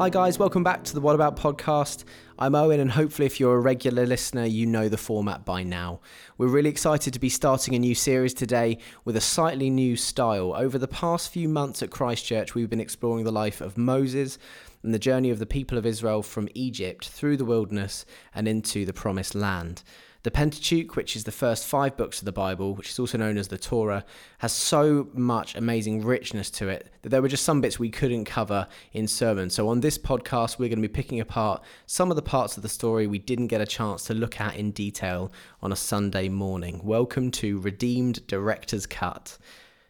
Hi, guys, welcome back to the What About podcast. I'm Owen, and hopefully, if you're a regular listener, you know the format by now. We're really excited to be starting a new series today with a slightly new style. Over the past few months at Christchurch, we've been exploring the life of Moses and the journey of the people of Israel from Egypt through the wilderness and into the promised land. The Pentateuch, which is the first five books of the Bible, which is also known as the Torah, has so much amazing richness to it that there were just some bits we couldn't cover in sermons. So, on this podcast, we're going to be picking apart some of the parts of the story we didn't get a chance to look at in detail on a Sunday morning. Welcome to Redeemed Director's Cut.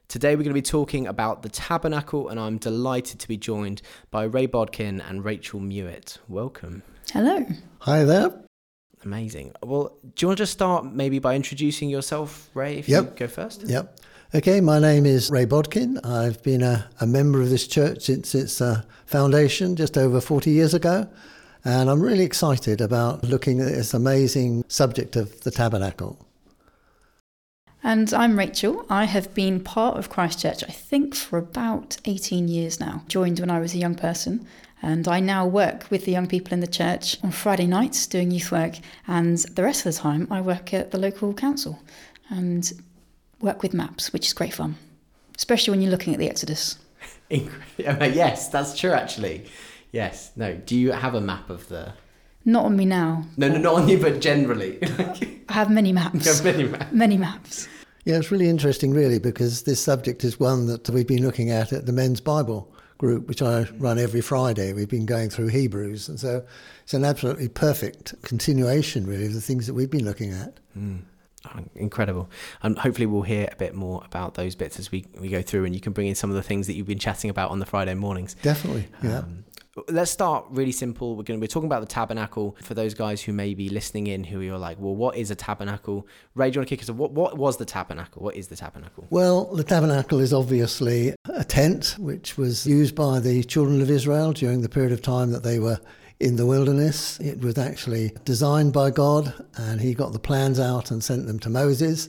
Today, we're going to be talking about the tabernacle, and I'm delighted to be joined by Ray Bodkin and Rachel Mewett. Welcome. Hello. Hi there. Amazing. Well, do you want to just start maybe by introducing yourself, Ray, if Yep. you go first? Yep. Okay, my name is Ray Bodkin. I've been a, a member of this church since its uh, foundation just over 40 years ago. And I'm really excited about looking at this amazing subject of the tabernacle. And I'm Rachel. I have been part of Christchurch, I think, for about 18 years now. Joined when I was a young person. And I now work with the young people in the church on Friday nights doing youth work. And the rest of the time, I work at the local council and work with maps, which is great fun, especially when you're looking at the Exodus. Yes, that's true, actually. Yes. No. Do you have a map of the. Not on me now. No, no, not on you, but generally. I have many maps. You have many maps. Many maps. Yeah, it's really interesting, really, because this subject is one that we've been looking at at the Men's Bible group, which I run every Friday. We've been going through Hebrews. And so it's an absolutely perfect continuation, really, of the things that we've been looking at. Oh, incredible. And hopefully, we'll hear a bit more about those bits as we, we go through, and you can bring in some of the things that you've been chatting about on the Friday mornings. Definitely, yeah. Um, let's start really simple. We're going to be talking about the tabernacle for those guys who may be listening in who are like, well, what is a tabernacle? Ray, do you want to kick us off? What, what was the tabernacle? What is the tabernacle? Well, the tabernacle is obviously a tent which was used by the children of Israel during the period of time that they were in the wilderness. It was actually designed by God, and he got the plans out and sent them to Moses.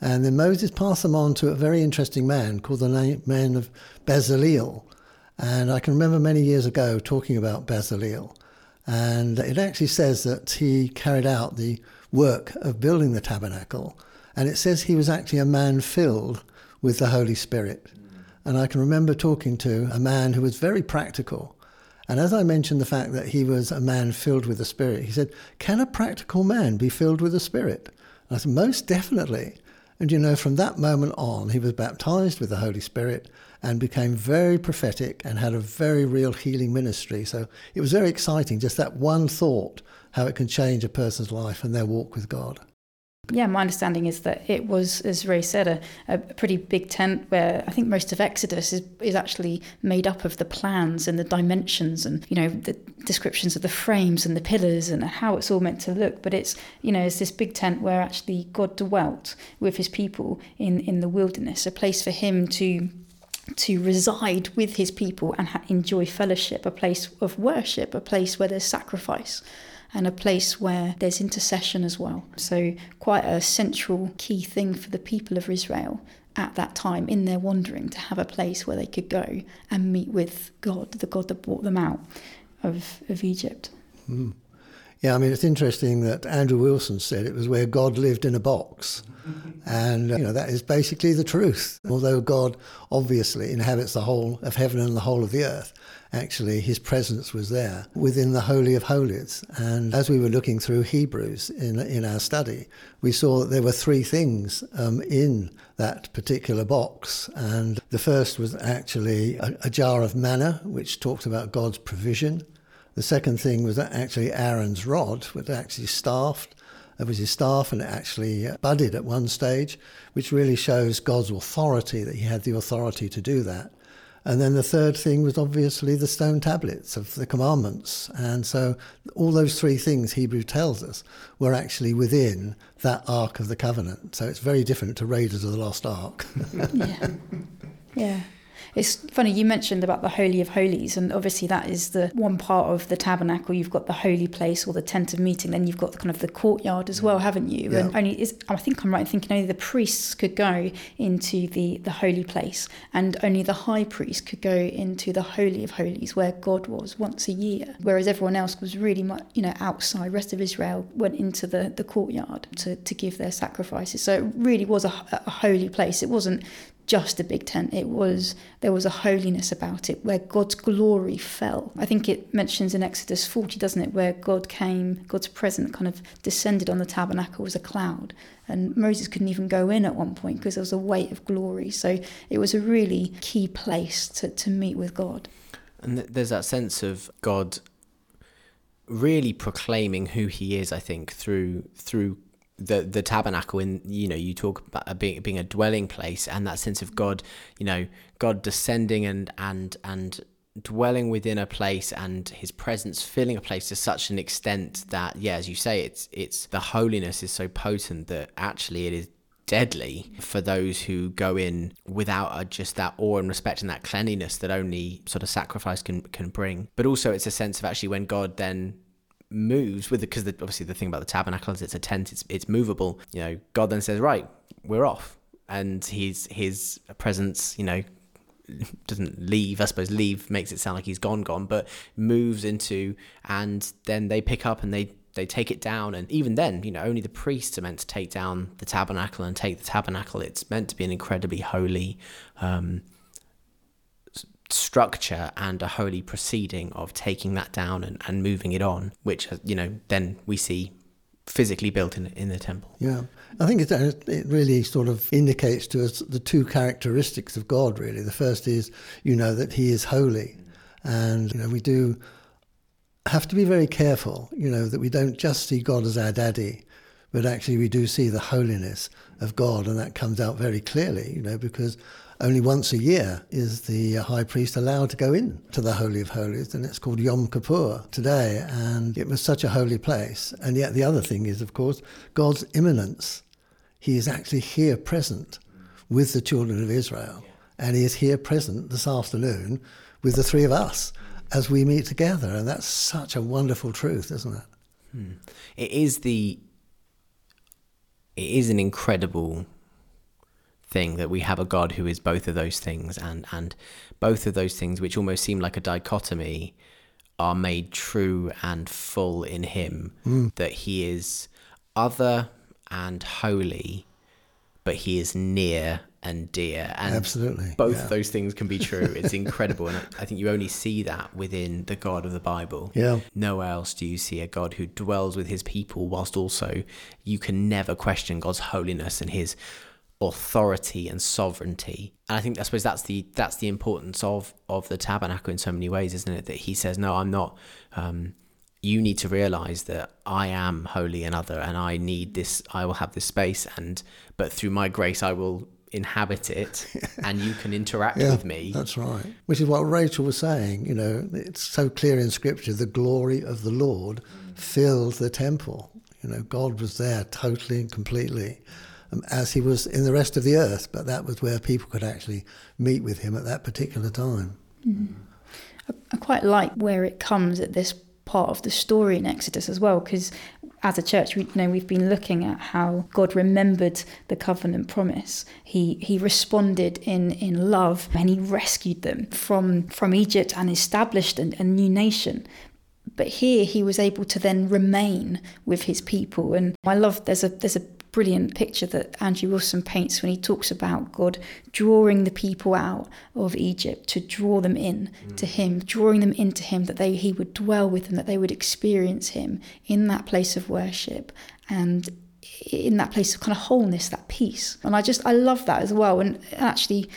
And then Moses passed them on to a very interesting man called the man of Bezaleel. And I can remember many years ago talking about Bezaleel. And it actually says that he carried out the work of building the tabernacle. And it says he was actually a man filled with the Holy Spirit. And I can remember talking to a man who was very practical. And as I mentioned the fact that he was a man filled with the Spirit, he said, Can a practical man be filled with the Spirit? And I said, Most definitely. And you know, from that moment on, he was baptized with the Holy Spirit and became very prophetic and had a very real healing ministry. So it was very exciting, just that one thought, how it can change a person's life and their walk with God. Yeah, my understanding is that it was, as Ray said, a, a pretty big tent where I think most of Exodus is, is actually made up of the plans and the dimensions and, you know, the descriptions of the frames and the pillars and how it's all meant to look. But it's, you know, it's this big tent where actually God dwelt with his people in, in the wilderness, a place for him to to reside with his people and ha- enjoy fellowship, a place of worship, a place where there's sacrifice, and a place where there's intercession as well. So, quite a central key thing for the people of Israel at that time in their wandering to have a place where they could go and meet with God, the God that brought them out of, of Egypt. Hmm. Yeah, I mean, it's interesting that Andrew Wilson said it was where God lived in a box. And, you know, that is basically the truth. Although God obviously inhabits the whole of heaven and the whole of the earth, actually his presence was there within the Holy of Holies. And as we were looking through Hebrews in, in our study, we saw that there were three things um, in that particular box. And the first was actually a, a jar of manna, which talks about God's provision. The second thing was that actually Aaron's rod, was actually staffed. It was his staff and it actually uh, budded at one stage, which really shows God's authority, that he had the authority to do that. And then the third thing was obviously the stone tablets of the commandments. And so all those three things Hebrew tells us were actually within that Ark of the Covenant. So it's very different to Raiders of the Lost Ark. yeah. Yeah. It's funny you mentioned about the Holy of Holies, and obviously that is the one part of the tabernacle. You've got the holy place or the tent of meeting, then you've got kind of the courtyard as well, haven't you? Yeah. And only is I think I'm right in thinking only the priests could go into the the holy place, and only the high priest could go into the Holy of Holies, where God was once a year, whereas everyone else was really much you know outside. Rest of Israel went into the the courtyard to to give their sacrifices. So it really was a, a holy place. It wasn't just a big tent. It was there was a holiness about it where God's glory fell. I think it mentions in Exodus 40, doesn't it, where God came, God's presence kind of descended on the tabernacle as a cloud. And Moses couldn't even go in at one point because there was a weight of glory. So it was a really key place to, to meet with God. And th- there's that sense of God really proclaiming who he is, I think, through through the the tabernacle in you know you talk about being being a dwelling place and that sense of God you know God descending and and and dwelling within a place and his presence filling a place to such an extent that yeah as you say it's it's the holiness is so potent that actually it is deadly for those who go in without a, just that awe and respect and that cleanliness that only sort of sacrifice can can bring. But also it's a sense of actually when God then moves with it because obviously the thing about the tabernacle is it's a tent it's it's movable. You know god then says right we're off. And his his presence you know doesn't leave i suppose leave makes it sound like he's gone gone but moves into and then they pick up and they they take it down. And even then you know only the priests are meant to take down the tabernacle and take the tabernacle. It's meant to be an incredibly holy um structure and a holy proceeding of taking that down and, and moving it on, which, uh, you know, then we see physically built in, in the temple. Yeah, I think it, uh, it really sort of indicates to us the two characteristics of God, really. The first is, you know, that He is holy. And, you know, we do have to be very careful, you know, that we don't just see God as our daddy, but actually we do see the holiness of God. And that comes out very clearly, you know, because only once a year is the high priest allowed to go in to the Holy of Holies, and it's called Yom Kippur today, and it was such a holy place. And yet the other thing is, of course, God's immanence. He is actually here present with the children of Israel, and he is here present this afternoon with the three of us as we meet together, and that's such a wonderful truth, isn't it? Hmm. It is the. It is an incredible thing that we have a God who is both of those things, and and both of those things, which almost seem like a dichotomy, are made true and full in Him. Mm. That He is other and holy, but He is near and dear. And Absolutely, both yeah. those things can be true. It's incredible, and I think you only see that within the God of the Bible. Yeah. Nowhere else do you see a God who dwells with His people, whilst also you can never question God's holiness and His authority and sovereignty. And I think I suppose that's the that's the importance of of the tabernacle in so many ways, isn't it? That he says, No, I'm not um, you need to realize that I am holy and other and I need this I will have this space and but through my grace I will inhabit it and you can interact Yeah, with me. That's right. Which is what Rachel was saying. You know, it's so clear in Scripture the glory of the Lord filled the temple. You know, God was there totally and completely, Um, as He was in the rest of the earth. But that was where people could actually meet with Him at that particular time. Mm-hmm. I, I quite like where it comes at this part of the story in Exodus as well, because as a church, we, you know, we've been looking at how God remembered the covenant promise. He he responded in in love, and he rescued them from from Egypt and established a new nation. But here, he was able to then remain with his people, and I love. There's a there's a brilliant picture that Andrew Wilson paints when he talks about God drawing the people out of Egypt to draw them in mm. to him, drawing them into him that they he would dwell with them, that they would experience him in that place of worship and in that place of kind of wholeness, that peace. And I just I love that as well. And actually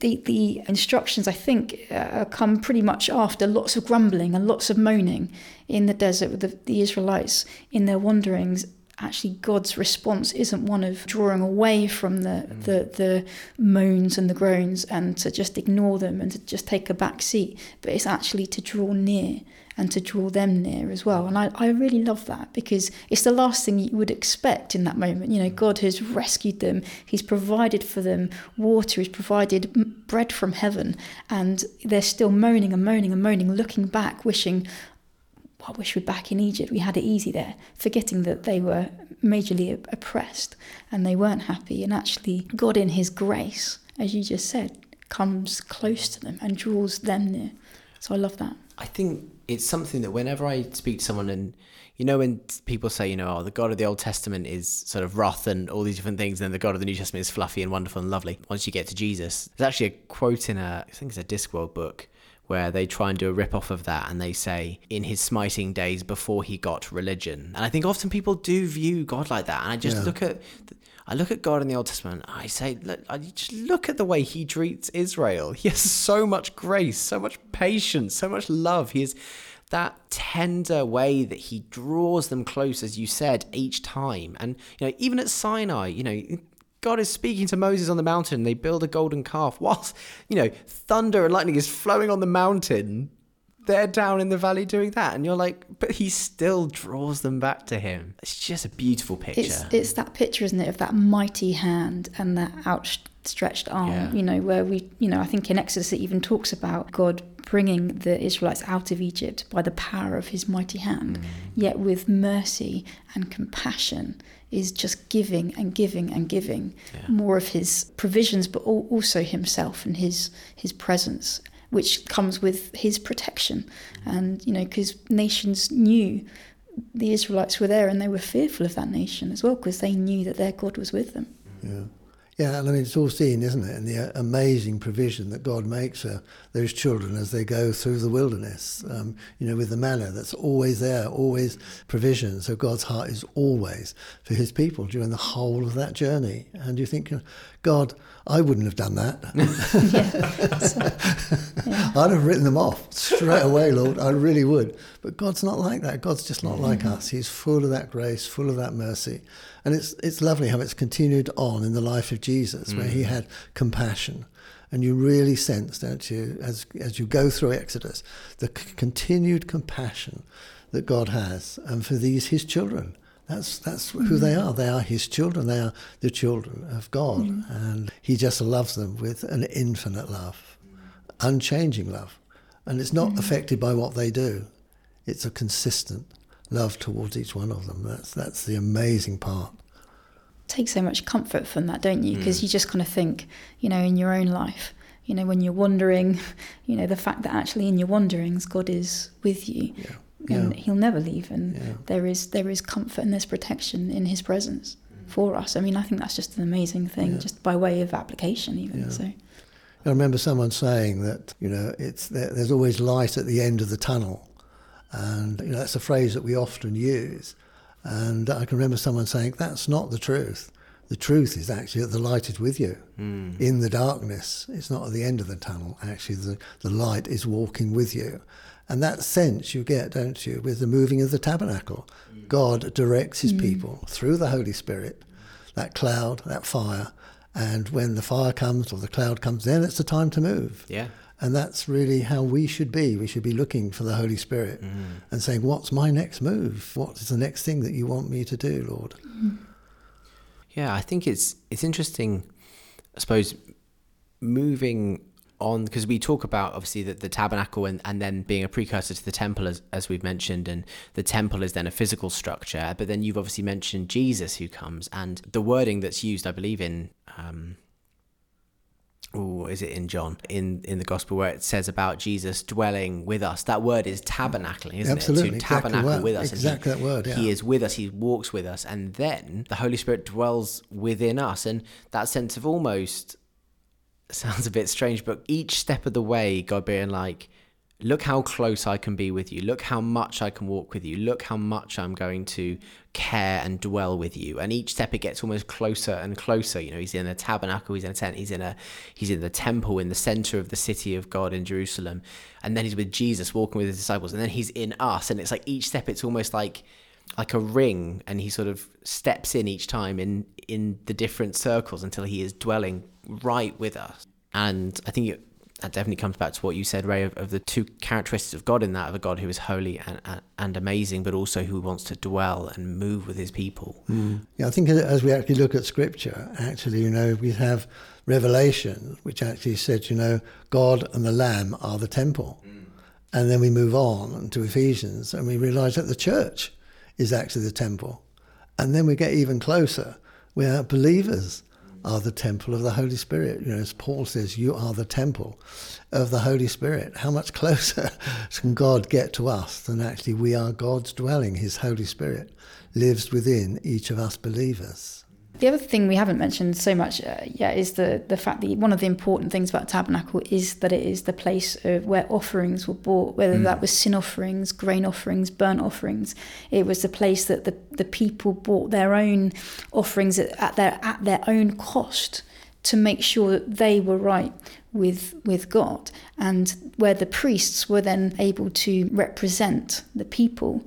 the, the instructions, I think, uh, come pretty much after lots of grumbling and lots of moaning in the desert with the, the Israelites in their wanderings actually God's response isn't one of drawing away from the, mm. the, the moans and the groans and to just ignore them and to just take a back seat, but it's actually to draw near and to draw them near as well. And I, I really love that because it's the last thing you would expect in that moment. You know, God has rescued them, He's provided for them water, He's provided bread from heaven, and they're still moaning and moaning and moaning, looking back, wishing, I wish we're back in Egypt. We had it easy there, forgetting that they were majorly oppressed and they weren't happy. And actually, God, in His grace, as you just said, comes close to them and draws them near. So I love that. I think it's something that whenever I speak to someone and you know when people say you know oh the God of the Old Testament is sort of wrath and all these different things and then the God of the New Testament is fluffy and wonderful and lovely once you get to Jesus there's actually a quote in a I think it's a Discworld book where they try and do a rip off of that and they say in his smiting days before he got religion. And I think often people do view God like that. And I just yeah. look at I look at God in the Old Testament. I say, look, I just look at the way He treats Israel. He has so much grace, so much patience, so much love. He is that tender way that He draws them close, as you said, each time. And you know, even at Sinai, you know, God is speaking to Moses on the mountain. They build a golden calf whilst, you know, thunder and lightning is flowing on the mountain. They're down in the valley doing that. And you're like, but he still draws them back to him. It's just a beautiful picture. It's, it's that picture, isn't it, of that mighty hand and that outstretched arm, yeah. you know, where we, you know, I think in Exodus it even talks about God bringing the Israelites out of Egypt by the power of his mighty hand, mm. yet with mercy and compassion is just giving and giving and giving yeah. more of his provisions, but also himself and his his presence, which comes with his protection. And you know, because nations knew the Israelites were there, and they were fearful of that nation as well, because they knew that their God was with them. Yeah. Yeah, I mean, it's all seen, isn't it, And the amazing provision that God makes for those children as they go through the wilderness, um, you know, with the manna that's always there, always provision. So God's heart is always for his people during the whole of that journey. And you think, God, I wouldn't have done that. yeah. I'd have written them off straight away, Lord. I really would. But God's not like that. God's just not like us. He's full of that grace, full of that mercy. And it's, it's lovely how it's continued on in the life of Jesus, mm. where he mm. had compassion. And you really sense, don't you, as, as you go through Exodus, the c- continued compassion that God has and for these, his children. That's that's mm. who they are. They are his children. They are the children of God, mm. and he just loves them with an infinite love, unchanging love, and it's not mm. affected by what they do. It's a consistent love towards each one of them. That's that's the amazing part. Take so much comfort from that, don't you? Because mm. you just kind of think, you know, in your own life, you know, when you're wandering, you know, the fact that actually in your wanderings, God is with you. Yeah and yeah. he'll never leave and yeah. there is there is comfort and there's protection in his presence for us i mean i think that's just an amazing thing yeah. just by way of application even so I remember someone saying that you know it's there, there's always light at the end of the tunnel, and you know that's a phrase that we often use. And I can remember someone saying that's not the truth. The truth is actually that the light is with you mm. in the darkness. It's not at the end of the tunnel. Actually, the, the light is walking with you. And that sense you get, don't you, with the moving of the tabernacle. God directs his mm. people through the Holy Spirit, that cloud, that fire. And when the fire comes or the cloud comes, then it's the time to move. Yeah. And that's really how we should be. We should be looking for the Holy Spirit mm. and saying, What's my next move? What is the next thing that you want me to do, Lord? Mm. Yeah, I think it's it's interesting, I suppose, moving on because we talk about obviously the, the tabernacle and, and then being a precursor to the temple as, as we've mentioned and the temple is then a physical structure but then you've obviously mentioned jesus who comes and the wording that's used i believe in um or is it in John in in the gospel where it says about Jesus dwelling with us? That word is tabernacling, isn't Absolutely, it? To tabernacle with us. Exactly that word. Yeah. He is with us. He walks with us, and then the Holy Spirit dwells within us, and that sense of almost sounds a bit strange, but each step of the way, God being like, look how close I can be with you. Look how much I can walk with you. Look how much I'm going to care and dwell with you. And each step it gets almost closer and closer. You know, he's in a tabernacle, he's in a tent, he's in a he's in the temple in the center of the city of God in Jerusalem. And then he's with Jesus walking with his disciples. And then he's in us. And it's like each step it's almost like like a ring, and he sort of steps in each time in in the different circles until he is dwelling right with us. And I think it, that definitely comes back to what you said, Ray, of, of, the two characteristics of God in that of a God who is holy and, and, and amazing, but also who wants to dwell and move with his people. Mm. Yeah, I think as we actually look at Scripture, actually, you know, we have Revelation, which actually said, you know, God and the Lamb are the temple. Mm. And then we move on to Ephesians and we realize that the church is actually the temple. And then we get even closer, We are believers are the temple of the Holy Spirit. You know, as Paul says, you are the temple of the Holy Spirit. How much closer can God get to us than actually we are God's dwelling? His Holy Spirit lives within each of us believers. The other thing we haven't mentioned so much uh, yet is the, the fact that one of the important things about tabernacle is that it is the place of where offerings were brought, whether mm. that was sin offerings, grain offerings, burnt offerings. It was the place that the, the people brought their own offerings at, at their at their own cost to make sure that they were right with with God, and where the priests were then able to represent the people.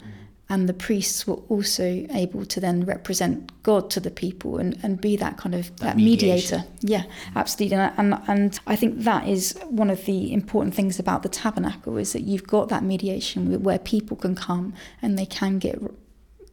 And the priests were also able to then represent God to the people and, and be that kind of that, that mediator. Yeah, absolutely. And, and and I think that is one of the important things about the tabernacle is that you've got that mediation where people can come and they can get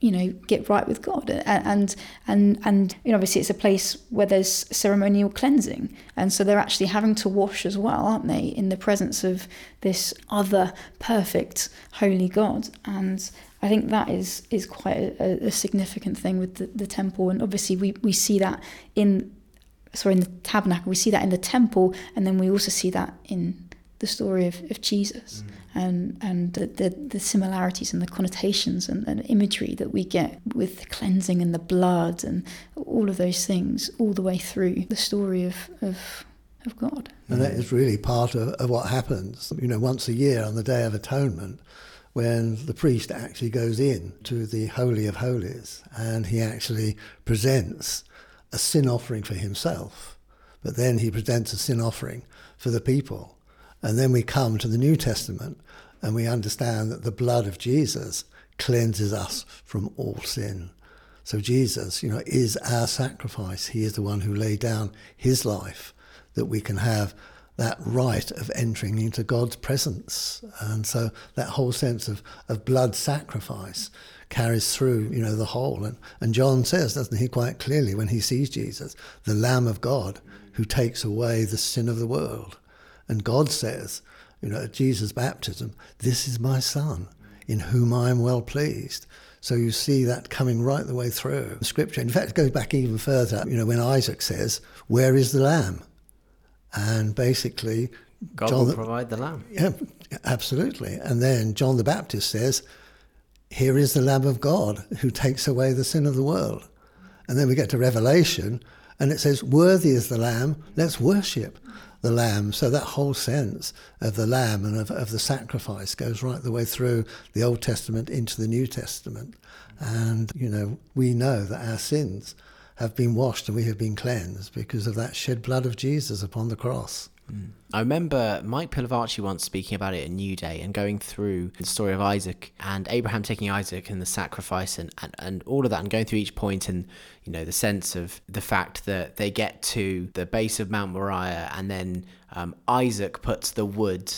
you know get right with God and and and you know obviously it's a place where there's ceremonial cleansing and so they're actually having to wash as well aren't they in the presence of this other perfect holy God and I think that is is quite a, a significant thing with the, the temple, and obviously we, we see that in sorry in the tabernacle, we see that in the temple, and then we also see that in the story of, of Jesus mm. and and the, the, the, similarities and the connotations and, and imagery that we get with the cleansing and the blood and all of those things all the way through the story of, of of God. And that is really part of, of what happens, you know, once a year on the Day of Atonement when the priest actually goes in to the Holy of Holies and he actually presents a sin offering for himself, but then he presents a sin offering for the people. And then we come to the New Testament and we understand that the blood of Jesus cleanses us from all sin. So Jesus, you know, is our sacrifice. He is the one who laid down his life that we can have that right of entering into God's presence. And so that whole sense of, of blood sacrifice carries through, you know, the whole. And, and John says, doesn't he, quite clearly when he sees Jesus, the Lamb of God who takes away the sin of the world. And God says, you know, at Jesus' baptism, this is my Son in whom I am well pleased. So you see that coming right the way through Scripture. In fact, it goes back even further. You know, when Isaac says, "Where is the lamb?" And basically God John will the, provide the lamb. Yeah, absolutely. And then John the Baptist says, "Here is the Lamb of God who takes away the sin of the world." And then we get to Revelation, and it says, "Worthy is the Lamb. Let's worship." the lamb. So that whole sense of the lamb and of, of the sacrifice goes right the way through the Old Testament into the New Testament. And, you know, we know that our sins have been washed and we have been cleansed because of that shed blood of Jesus upon the cross. Mm. I remember Mike Pilavachi once speaking about it in New Day and going through the story of Isaac and Abraham taking Isaac and the sacrifice and, and, and all of that and going through each point and, you know, the sense of the fact that they get to the base of Mount Moriah and then um, Isaac puts the wood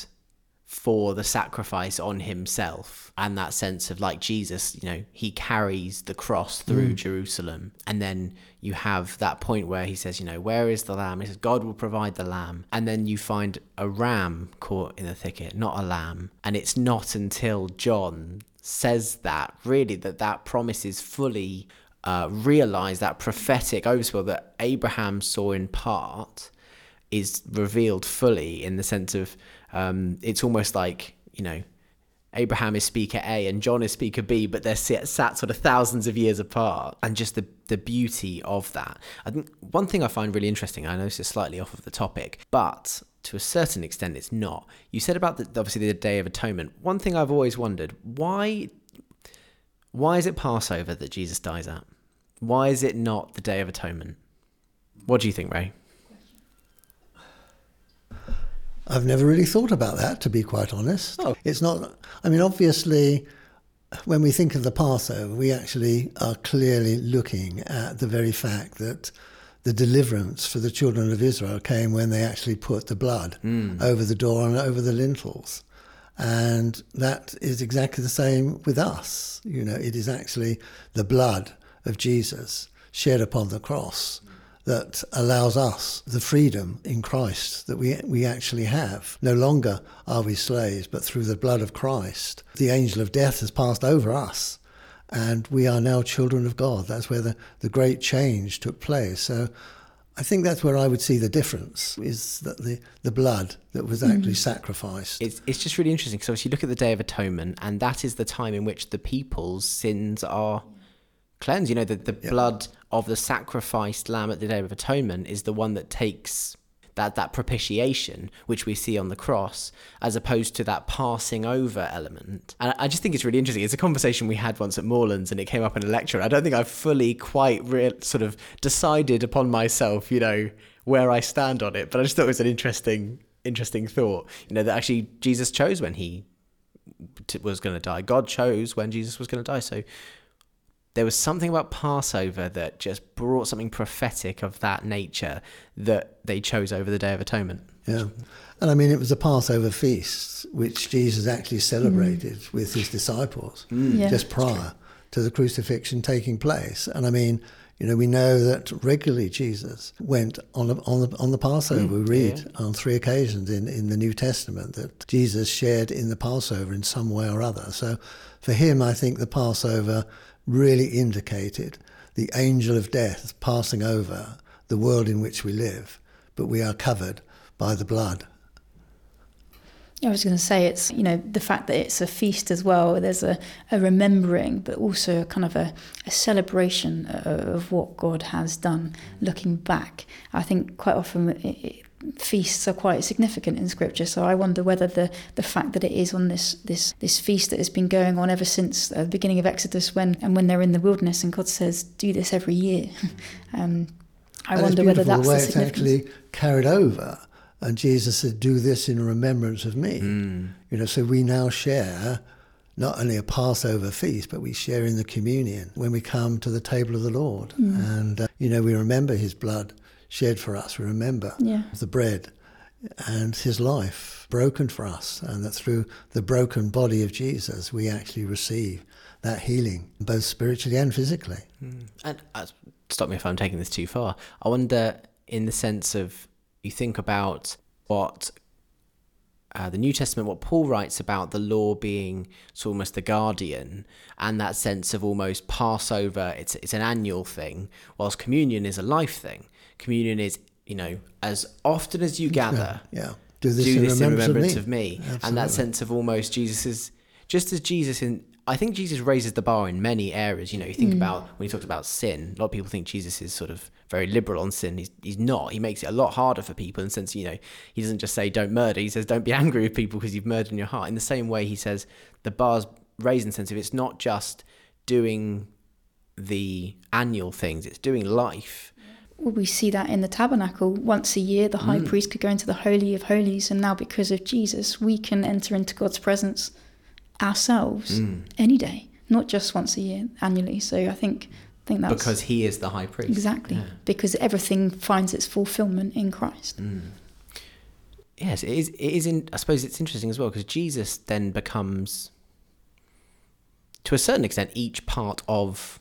for the sacrifice on himself and that sense of like Jesus, you know, he carries the cross through mm. Jerusalem. And then you have that point where he says, you know, where is the lamb? He says, God will provide the lamb. And then you find a ram caught in the thicket, not a lamb. And it's not until John says that, really, that that promise is fully uh, realized, that prophetic overspill that Abraham saw in part is revealed fully in the sense of um, it's almost like you know Abraham is speaker A and John is speaker B, but they're sat, sort of thousands of years apart, and just the the beauty of that. I think one thing I find really interesting. I know this is slightly off of the topic, but to a certain extent, it's not. You said about the, obviously the Day of Atonement. One thing I've always wondered why why is it Passover that Jesus dies at? Why is it not the Day of Atonement? What do you think, Ray? I've never really thought about that, to be quite honest. Oh. It's not, I mean, obviously, when we think of the Passover, we actually are clearly looking at the very fact that the deliverance for the children of Israel came when they actually put the blood mm. over the door and over the lintels. And that is exactly the same with us. You know, it is actually the blood of Jesus shed upon the cross that allows us the freedom in Christ that we, we actually have. No longer are we slaves, but through the blood of Christ, the angel of death has passed over us and we are now children of God. That's where the, the great change took place. So I think that's where I would see the difference is that the, the blood that was actually mm. sacrificed. It's, it's just really interesting because you look at the Day of Atonement, and that is the time in which the people's sins are cleansed. You know, the, the yep. blood of the sacrificed lamb at the Day of Atonement is the one that takes that that propitiation which we see on the cross as opposed to that passing over element. And i just think it's really interesting. It's a conversation we had once at moorlands and it came up in a lecture. I don't think i've fully quite re- sort of decided upon myself you know where i stand on it but i just thought it was an interesting interesting thought you know that actually jesus chose when he t- was going to die. God chose when jesus was going to die. So there was something about Passover that just brought something prophetic of that nature that they chose over the Day of Atonement. Yeah. And I mean, it was a Passover feast which Jesus actually celebrated mm. with his disciples mm. yeah. just prior to the crucifixion taking place. And I mean, you know, we know that regularly Jesus went on the, on the, on the Passover. Mm. We read yeah. on three occasions in, in the New Testament that Jesus shared in the Passover in some way or other. So for him, I think the Passover really indicated the angel of death passing over the world in which we live, but we are covered by the blood. I was going to say it's you know the fact that it's a feast as well. There's a, a remembering, but also a kind of a, a celebration of what God has done. Looking back, I think quite often feasts are quite significant in scripture so i wonder whether the the fact that it is on this this this feast that has been going on ever since the beginning of exodus when and when they're in the wilderness and god says do this every year um, i and wonder whether that's the way it's actually carried over and jesus said do this in remembrance of me mm. you know so we now share not only a Passover feast, but we share in the communion when we come to the table of the Lord. Mm. And, uh, you know, we remember his blood shed for us. We remember yeah. the bread and his life broken for us, and that through the broken body of Jesus, we actually receive that healing, both spiritually and physically. Mm. And uh, stop me if I'm taking this too far. I wonder, in the sense of you think about what uh, the New Testament, what Paul writes about the law being so almost the guardian, and that sense of almost Passover, it's it's an annual thing, whilst communion is a life thing communion is, you know, as often as you gather, yeah, yeah. do this, do in, this remembrance in remembrance of me. Of me. And that sense of almost Jesus is just as Jesus in I think Jesus raises the bar in many areas. You know, you think mm. about when he talks about sin, a lot of people think Jesus is sort of very liberal on sin. He's, he's not. He makes it a lot harder for people in the sense, you know, he doesn't just say don't murder. He says don't be angry with people because you've murdered in your heart. In the same way, he says the bar's raised in the sense of it's not just doing the annual things, it's doing life we see that in the tabernacle. Once a year, the high mm. priest could go into the Holy of Holies, and now because of Jesus, we can enter into God's presence ourselves mm. any day, not just once a year, annually. So I think, I think that's because He is the high priest. Exactly, yeah. because everything finds its fulfillment in Christ. Mm. Yes, it is. It is. In, I suppose it's interesting as well because Jesus then becomes, to a certain extent, each part of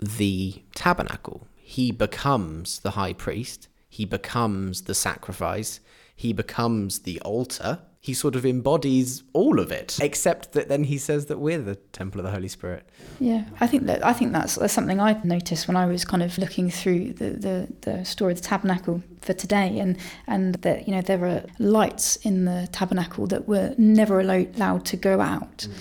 the tabernacle he becomes the high priest, he becomes the sacrifice, he becomes the altar. He sort of embodies all of it, except that then he says that we're the temple of the Holy Spirit. Yeah, I think that I think that's, that's something I noticed when I was kind of looking through the, the, the story of the tabernacle for today, and and that you know there were lights in the tabernacle that were never allowed to go out, mm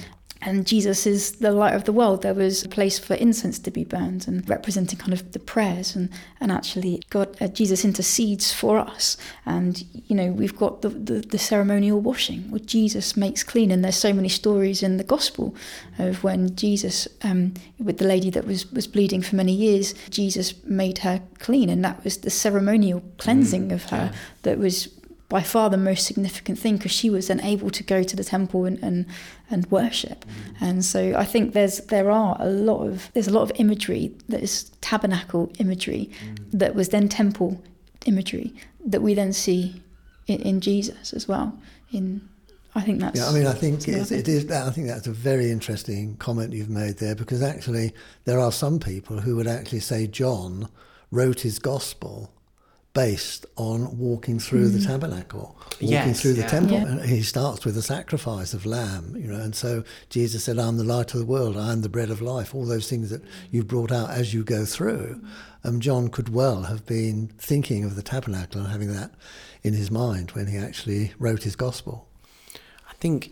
and Jesus is the light of the world. There was a place for incense to be burned and representing kind of the prayers and, and actually God, uh, Jesus intercedes for us. And, you know, we've got the, the, the, ceremonial washing, which Jesus makes clean. And there's so many stories in the gospel of when Jesus, um, with the lady that was, was bleeding for many years, Jesus made her clean. And that was the ceremonial cleansing mm, of her yeah. that was by far the most significant thing because she was then able to go to the temple and, and, and worship. Mm-hmm. And so I think there's there are a lot of there's a lot of imagery that is tabernacle imagery mm. that was then temple imagery that we then see in, in Jesus as well. In I think that's Yeah, I mean, I think it's, it is. I think that's a very interesting comment you've made there because actually there are some people who would actually say John wrote his gospel based on walking through the tabernacle, walking Yes, through the yeah. temple, Mm. Yeah. and he starts with the sacrifice of lamb, you know. And so Jesus said, "I'm the light of the world. I am the bread of life." All those things that you've brought out as you go through. Um, John could well have been thinking of the tabernacle and having that in his mind when he actually wrote his gospel. I think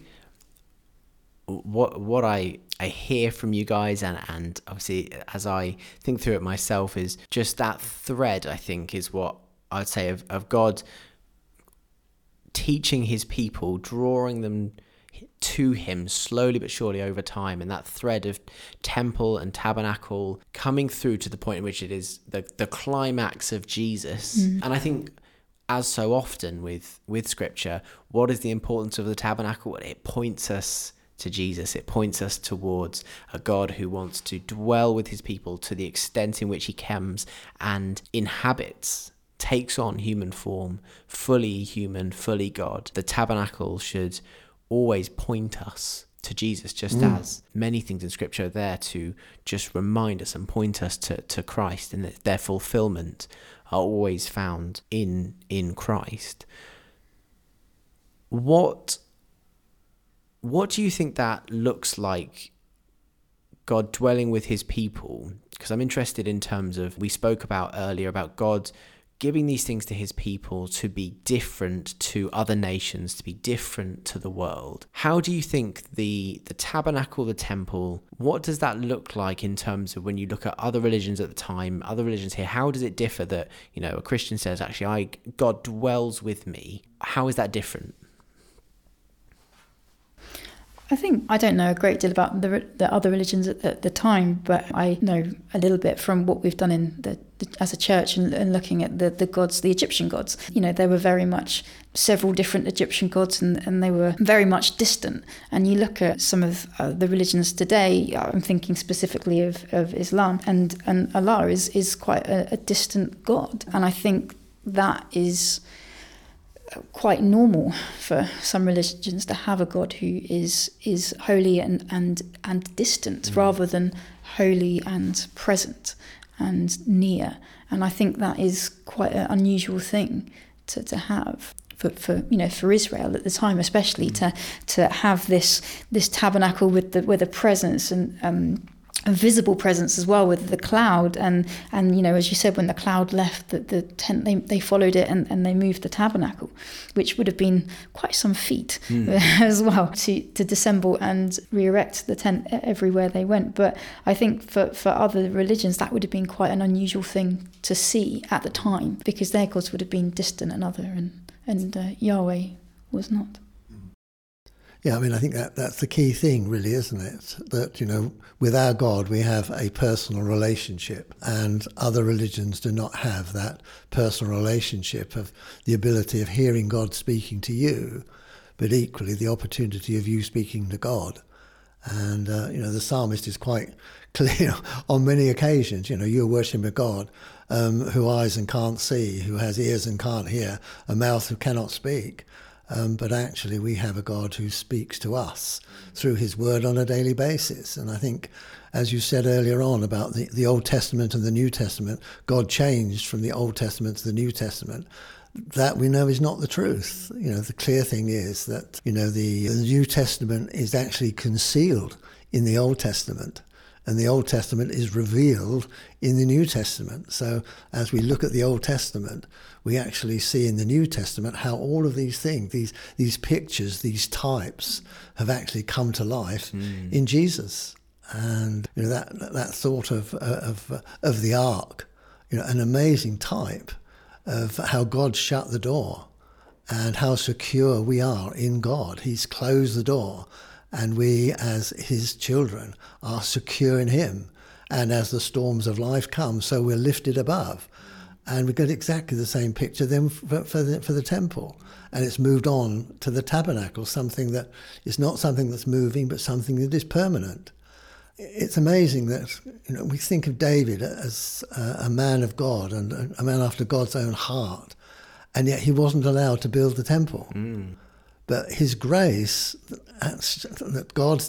what what I I hear from you guys and and obviously as I think through it myself is just that thread I think is what I'd say of, of God teaching his people, drawing them to him slowly but surely over time and that thread of temple and tabernacle coming through to the point in which it is the, the climax of Jesus. Mm. And I think as so often with with scripture, what is the importance of the tabernacle? It points us to Jesus. It points us towards a God who wants to dwell with his people to the extent in which he comes and inhabits, takes on human form, fully human, fully God. The tabernacle should always point us to Jesus, just mm. as many things in Scripture are there to just remind us and point us to, to Christ, and that their fulfillment are always found in in Christ. What what do you think that looks like God dwelling with his people? Because I'm interested in terms of we spoke about earlier about God giving these things to his people to be different to other nations, to be different to the world. How do you think the the tabernacle, the temple, what does that look like in terms of when you look at other religions at the time, other religions here? How does it differ that, you know, a Christian says actually I God dwells with me? How is that different? I think I don't know a great deal about the, the other religions at the, the time, but I know a little bit from what we've done in the, the as a church and, and looking at the, the gods, the Egyptian gods. You know, there were very much several different Egyptian gods, and, and they were very much distant. And you look at some of uh, the religions today. I'm thinking specifically of, of Islam, and and Allah is is quite a, a distant god, and I think that is quite normal for some religions to have a God who is is holy and and and distant rather than holy and present and near. And I think that is quite an unusual thing to, to have. For, for you know for Israel at the time especially to to have this this tabernacle with the with a presence and um, a visible presence as well with the cloud. And and you know as you said when the cloud left the, the tent they, they followed it and, and they moved the tabernacle which would have been quite some feat as well to to disassemble and re-erect the tent everywhere they went. But I think for, for other religions that would have been quite an unusual thing to see at the time because their gods would have been distant and other and and uh, Yahweh was not Yeah, I mean, I think that that's the key thing, really, isn't it? That, you know, with our God, we have a personal relationship, and other religions do not have that personal relationship of the ability of hearing God speaking to you, but equally the opportunity of you speaking to God. And, uh, you know, the psalmist is quite clear on many occasions. You know, you're worshiping a God um, who eyes and can't see, who has ears and can't hear, a mouth who cannot speak. Um, but actually, we have a God who speaks to us through his word on a daily basis. And I think, as you said earlier on about the, the Old Testament and the New Testament, God changed from the Old Testament to the New Testament. That we know is not the truth. You know, the clear thing is that, you know, the, the New Testament is actually concealed in the Old Testament and the Old Testament is revealed in the New Testament. So as we look at the Old Testament, we actually see in the New Testament how all of these things, these these pictures, these types, have actually come to life hmm. in Jesus. And you know that that thought of of of the ark, you know, an amazing type of how God shut the door and how secure we are in God. He's closed the door and we as his children are secure in him and as the storms of life come so we're lifted above And we get exactly the same picture then for, for, the, for the temple. And it's moved on to the tabernacle, something that is not something that's moving, but something that is permanent. It's amazing that you know, we think of David as a, a man of God and a man after God's own heart, and yet he wasn't allowed to build the temple. Mm. But his grace, that God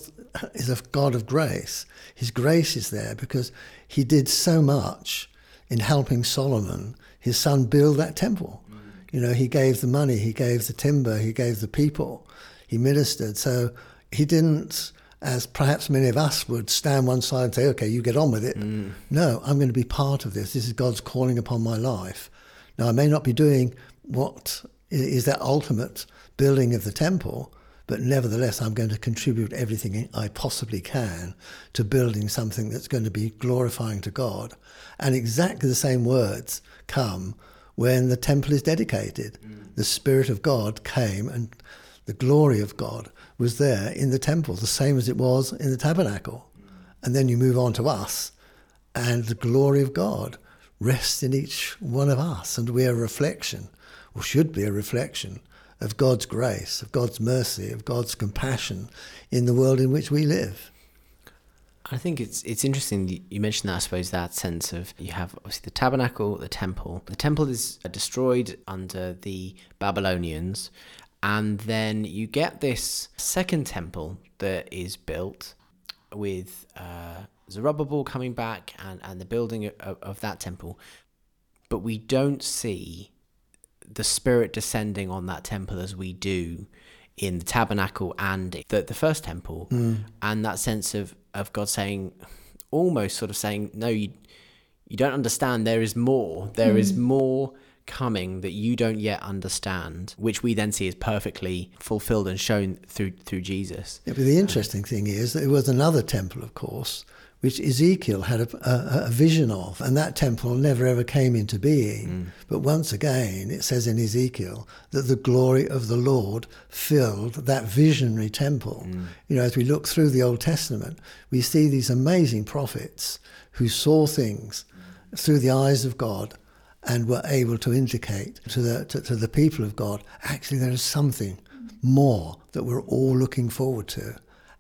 is a God of grace, his grace is there because he did so much in helping Solomon, his son, build that temple. Mm. You know, he gave the money, he gave the timber, he gave the people, he ministered. So he didn't, as perhaps many of us would, stand one side and say, okay, you get on with it. Mm. No, I'm going to be part of this. This is God's calling upon my life. Now, I may not be doing what is that ultimate building of the temple, but nevertheless, I'm going to contribute everything I possibly can to building something that's going to be glorifying to God. And exactly the same words come when the temple is dedicated. Mm. The Spirit of God came and the glory of God was there in the temple, the same as it was in the tabernacle. Mm. And then you move on to us, and the glory of God rests in each one of us, and we're a reflection, or should be a reflection of God's grace, of God's mercy, of God's compassion in the world in which we live. I think it's it's interesting you mentioned that. I suppose that sense of you have obviously the tabernacle, the temple. The temple is destroyed under the Babylonians, and then you get this second temple that is built with uh, Zerubbabel coming back and and the building of, of that temple, but we don't see the Spirit descending on that temple as we do in the tabernacle and the, the first temple, mm. and that sense of, of God saying, almost sort of saying, no, you, you don't understand. There is more. There mm. is more coming that you don't yet understand, which we then see is perfectly fulfilled and shown through through Jesus. Yeah, but the interesting thing is that it was another temple, of course, which Ezekiel had a, a, a, vision of, and that temple never ever came into being. Mm. But once again, it says in Ezekiel that the glory of the Lord filled that visionary temple. Mm. You know, as we look through the Old Testament, we see these amazing prophets who saw things through the eyes of God and were able to indicate to the, to, to the people of God actually, there is something more that we're all looking forward to.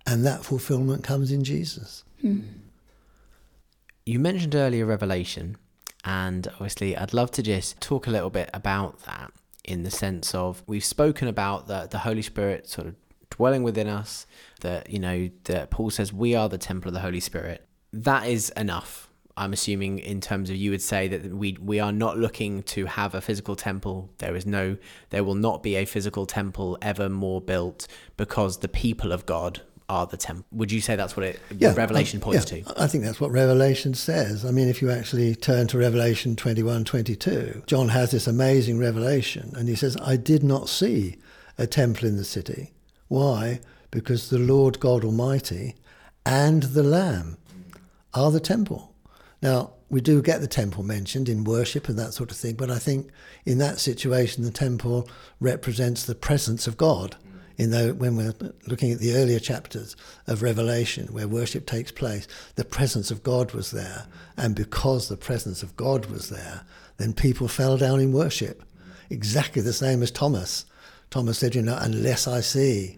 And that fulfillment comes in Jesus. Mm you mentioned earlier Revelation, and obviously, I'd love to just talk a little bit about that in the sense of we've spoken about the, the Holy Spirit sort of dwelling within us, that, you know, that Paul says we are the temple of the Holy Spirit. That is enough. I'm assuming in terms of you would say that we we are not looking to have a physical temple. There is no there will not be a physical temple ever more built because the people of God are the temple. Would you say that's what it yeah, Revelation points yeah, to? I think that's what Revelation says. I mean, if you actually turn to Revelation 21, 22, John has this amazing revelation, and he says, "I did not see a temple in the city. Why? Because the Lord God Almighty and the Lamb are the temple." Now, we do get the temple mentioned in worship and that sort of thing, but I think in that situation, the temple represents the presence of God in the, when we're looking at the earlier chapters of Revelation, where worship takes place, the presence of God was there. And because the presence of God was there, then people fell down in worship. Exactly the same as Thomas. Thomas said, You know, unless I see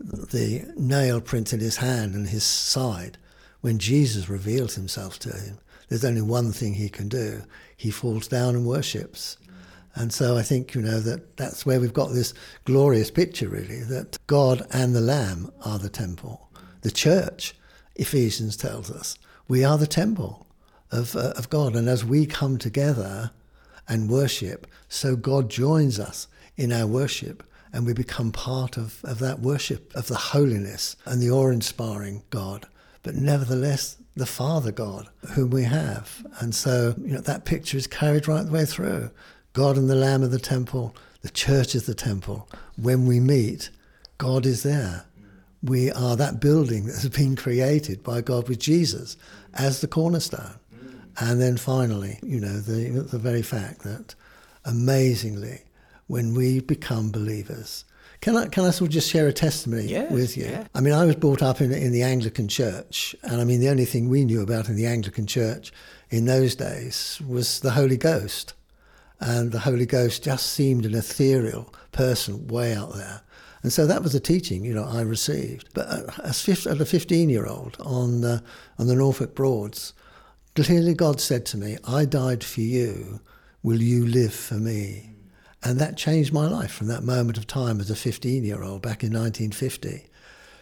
the nail print in his hand and his side, when Jesus reveals himself to him, there's only one thing he can do. He falls down and worships. And so I think, you know, that that's where we've got this glorious picture, really, that God and the Lamb are the temple. The church, Ephesians tells us, we are the temple of, uh, of God. And as we come together and worship, so God joins us in our worship and we become part of, of that worship, of the holiness and the awe inspiring God. But nevertheless, the Father God whom we have. And so, you know, that picture is carried right the way through. God and the Lamb of the temple, the church is the temple. When we meet, God is there. We are that building that has been created by God with Jesus as the cornerstone. And then finally, you know, the, the very fact that amazingly, when we become believers, can I, can I sort of just share a testimony with you? Yeah. I mean, I was brought up in, in the Anglican church, and I mean, the only thing we knew about in the Anglican church in those days was the Holy Ghost. And the Holy Ghost just seemed an ethereal person way out there. And so that was the teaching, you know, I received. But as, a 15-year-old on the, on the Norfolk Broads, clearly God said to me, I died for you, will you live for me? And that changed my life from that moment of time as a 15-year-old back in 1950.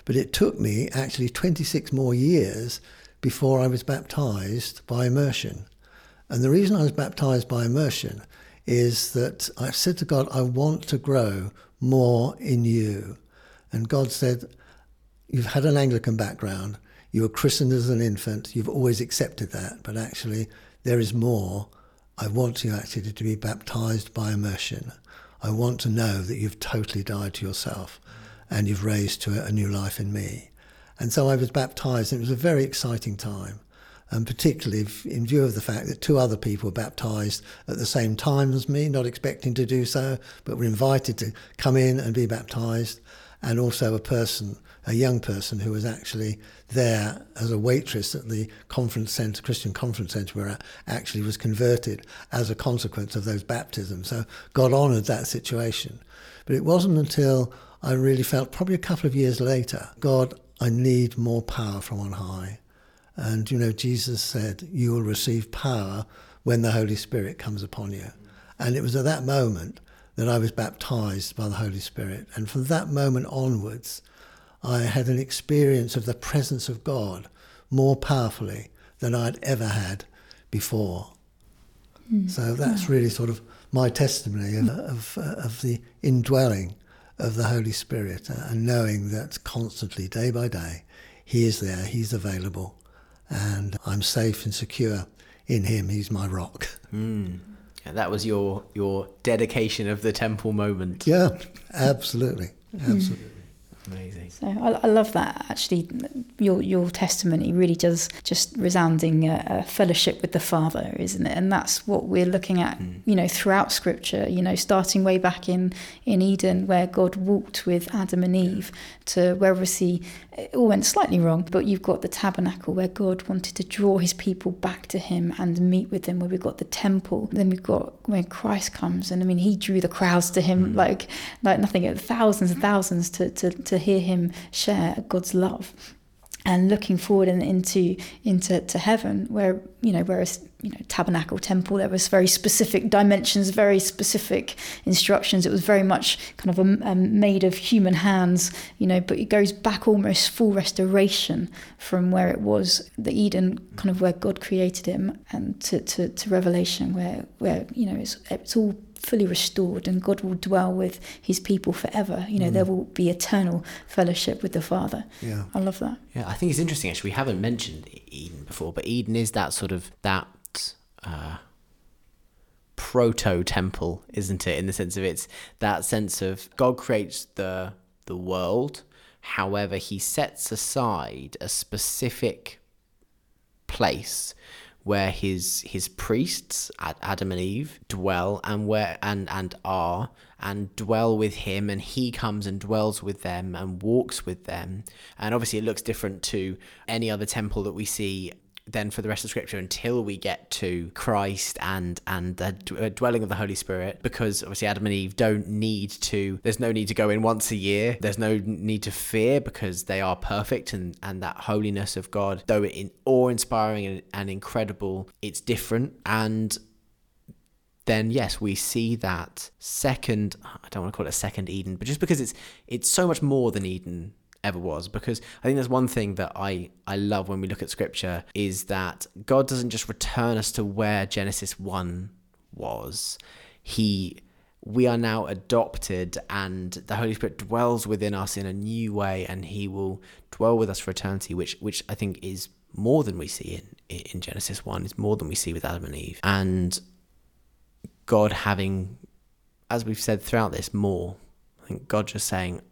But it took me actually 26 more years before I was baptized by immersion. And the reason I was baptized by immersion is that I said to God, I want to grow more in you. And God said, You've had an Anglican background, you were christened as an infant, you've always accepted that, but actually, there is more. I want you actually to be baptized by immersion. I want to know that you've totally died to yourself and you've raised to a new life in me. And so I was baptized, and it was a very exciting time and particularly in view of the fact that two other people were baptized at the same time as me, not expecting to do so, but were invited to come in and be baptized, and also a person, a young person who was actually there as a waitress at the conference center, Christian conference center, where I actually was converted as a consequence of those baptisms. So God honored that situation. But it wasn't until I really felt, probably a couple of years later, God, I need more power from on high. And, you know, Jesus said, You will receive power when the Holy Spirit comes upon you. And it was at that moment that I was baptized by the Holy Spirit. And from that moment onwards, I had an experience of the presence of God more powerfully than I'd ever had before. Mm. So that's really sort of my testimony of, of, uh, of the indwelling of the Holy Spirit uh, and knowing that constantly, day by day, He is there, He's available, and I'm safe and secure in Him. He's my rock. Mm. Yeah, that was your your dedication of the temple moment. Yeah, absolutely, absolutely. Amazing. So I, I, love that actually. Your your testimony really does just resounding a fellowship with the Father, isn't it? And that's what we're looking at, mm. you know, throughout Scripture. You know, starting way back in in Eden, where God walked with Adam and Eve, to where obviously it all went slightly wrong. But you've got the tabernacle where God wanted to draw His people back to Him and meet with them. Where we've got the temple. Then we've got when Christ comes, and I mean, He drew the crowds to Him mm. like like nothing. Thousands and thousands to to to hear him share God's love and looking forward in, into into to heaven where you know whereas you know tabernacle temple there was very specific dimensions very specific instructions. It was very much kind of a, a made of human hands you know but it goes back almost full restoration from where it was the eden kind of where god created him and to, to, to revelation where where you know it's, it's all fully restored and God will dwell with his people forever. You know, mm. there will be eternal fellowship with the Father. Yeah. I love that. Yeah, I think it's interesting actually. We haven't mentioned Eden before, but Eden is that sort of that uh, proto temple, isn't it? In the sense of it's that sense of God creates the the world. However, he sets aside a specific place where his his priests Adam and Eve dwell and where and and are and dwell with him and he comes and dwells with them and walks with them. And obviously it looks different to any other temple that we see then for the rest of scripture until we get to Christ and and the uh, dwelling of the Holy Spirit because obviously Adam and Eve don't need to there's no need to go in once a year there's no need to fear because they are perfect and and that holiness of God though it awe-inspiring and, and incredible it's different and then yes, we see that second. I don't want to call it a second Eden, but just because it's it's so much more than Eden ever was. Because I think there's one thing that I I love when we look at scripture is that God doesn't just return us to where Genesis 1 was. He we are now adopted and the Holy Spirit dwells within us in a new way and he will dwell with us for eternity which which I think is more than we see in in Genesis 1 is more than we see with Adam and Eve. And God having as we've said throughout this more. I think God just saying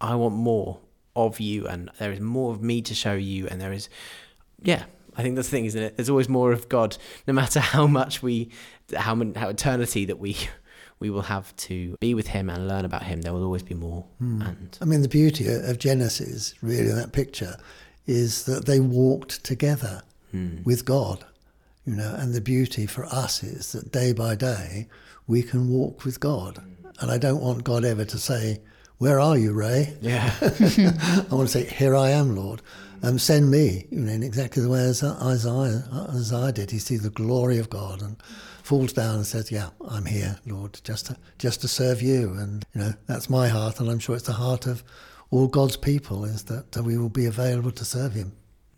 I want more of you and there is more of me to show you and there is yeah i think that's the thing isn't it there's always more of god no matter how much we how how eternity that we we will have to be with him and learn about him there will always be more mm. and i mean the beauty of genesis really that picture is that they walked together mm. with god You know, and the beauty for us is that day by day we can walk with God. And I don't want God ever to say, Where are you, Ray? Yeah. I want to say, Here I am, Lord. Um, send me, you know, in exactly the way as Isaiah, Isaiah did. He sees the glory of God and falls down and says, "Yeah, I'm here, Lord, just to just to serve you." And you know, that's my heart, and I'm sure it's the heart of all God's people is that we will be available to serve Him.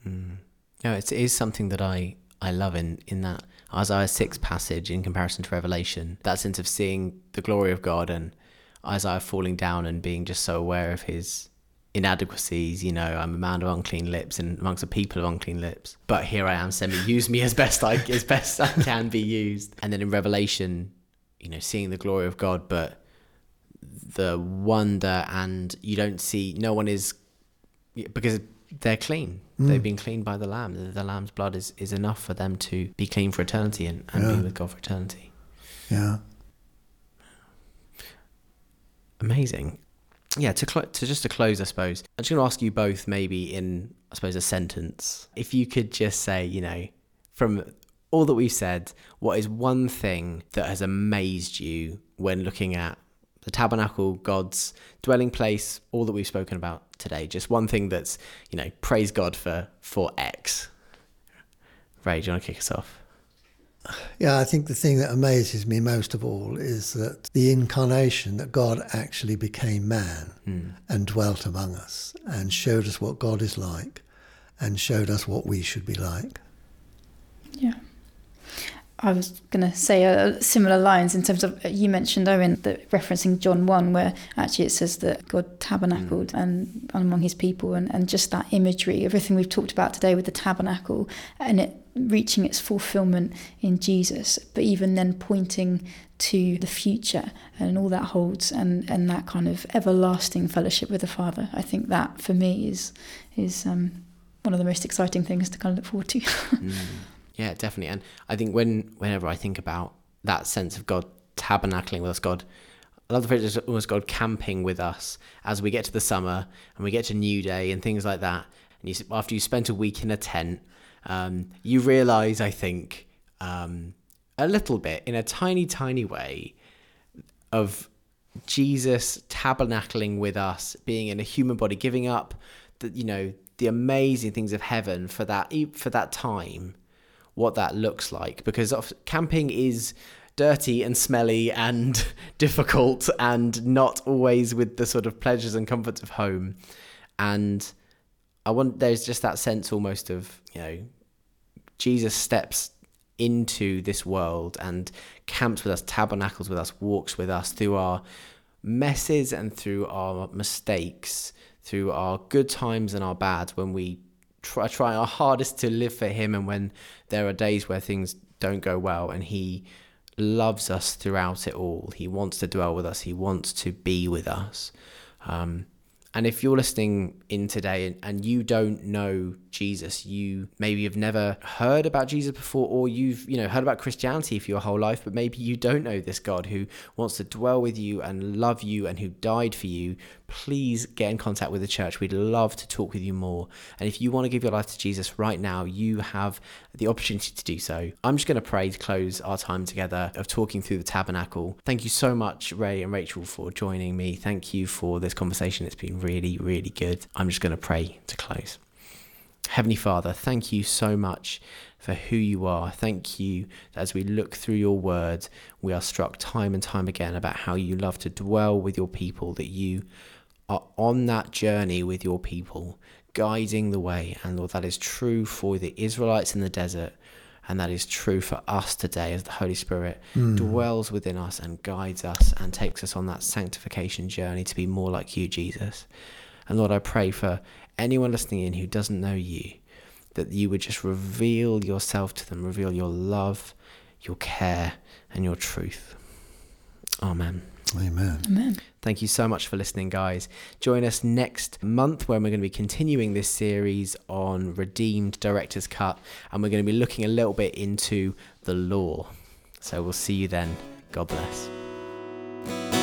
Mm. Yeah, it is something that I I love in in that Isaiah six passage in comparison to Revelation. That sense of seeing the glory of God and Isaiah falling down and being just so aware of his inadequacies. You know, I'm a man of unclean lips and amongst a people of unclean lips. But here I am, send me, use me as best I as best I can be used. And then in Revelation, you know, seeing the glory of God, but the wonder and you don't see no one is because they're clean. Mm. They've been cleaned by the lamb. The, the, lamb's blood is, is enough for them to be clean for eternity and, and yeah. be with God for eternity. Yeah. Amazing yeah, to cl- to just to close, I suppose I'm just going to ask you both, maybe in I suppose a sentence, if you could just say, you know, from all that we've said, what is one thing that has amazed you when looking at the tabernacle, God's dwelling place, all that we've spoken about today? Just one thing that's, you know, praise God for for X. Ray, do you want to kick us off? Yeah, I think the thing that amazes me most of all is that the incarnation, that God actually became man mm. and dwelt among us and showed us what God is like and showed us what we should be like. Yeah. I was going to say uh, similar lines in terms of you mentioned Owen that referencing John one where actually it says that God tabernacled mm. and among His people and, and just that imagery everything we've talked about today with the tabernacle and it reaching its fulfillment in Jesus, but even then pointing to the future and all that holds and, and that kind of everlasting fellowship with the Father. I think that for me is is um, one of the most exciting things to kind of look forward to. mm. Yeah, definitely. And I think when whenever I think about that sense of God tabernacling with us, God I love the phrase almost God camping with us as we get to the summer and we get to New Day and things like that. And you, after you spent a week in a tent um, you realize, I think, um, a little bit in a tiny, tiny way of Jesus tabernacling with us, being in a human body, giving up the, you know, the amazing things of heaven for that, for that time, what that looks like. Because camping is dirty and smelly and difficult and not always with the sort of pleasures and comforts of home. And I want there's just that sense almost of you know Jesus steps into this world and camps with us, tabernacles with us, walks with us through our messes and through our mistakes, through our good times and our bads when we try, try our hardest to live for Him and when there are days where things don't go well and He loves us throughout it all. He wants to dwell with us, He wants to be with us. Um, and if you're listening in today and, you don't know Jesus, you maybe have never heard about Jesus before, or you've you know heard about Christianity for your whole life, but maybe you don't know this God who wants to dwell with you and love you and who died for you. Please get in contact with the church. We'd love to talk with you more. And if you want to give your life to Jesus right now, you have the opportunity to do so. I'm just going to pray to close our time together of talking through the tabernacle. Thank you so much, Ray and Rachel, for joining me. Thank you for this conversation. It's been really, really good. I'm just going to pray to close. Heavenly Father, thank you so much for who you are. Thank you that as we look through your word, we are struck time and time again about how you love to dwell with your people, that you are on that journey with your people, guiding the way. And Lord, that is true for the Israelites in the desert. And that is true for us today as the Holy Spirit mm. dwells within us and guides us and takes us on that sanctification journey to be more like you, Jesus. And Lord, I pray for anyone listening in who doesn't know you, that you would just reveal yourself to them, reveal your love, your care, and your truth. Amen. Amen. Amen. Thank you so much for listening, guys. Join us next month when we're going to be continuing this series on Redeemed Director's Cut, and we're going to be looking a little bit into the law. So we'll see you then. God bless.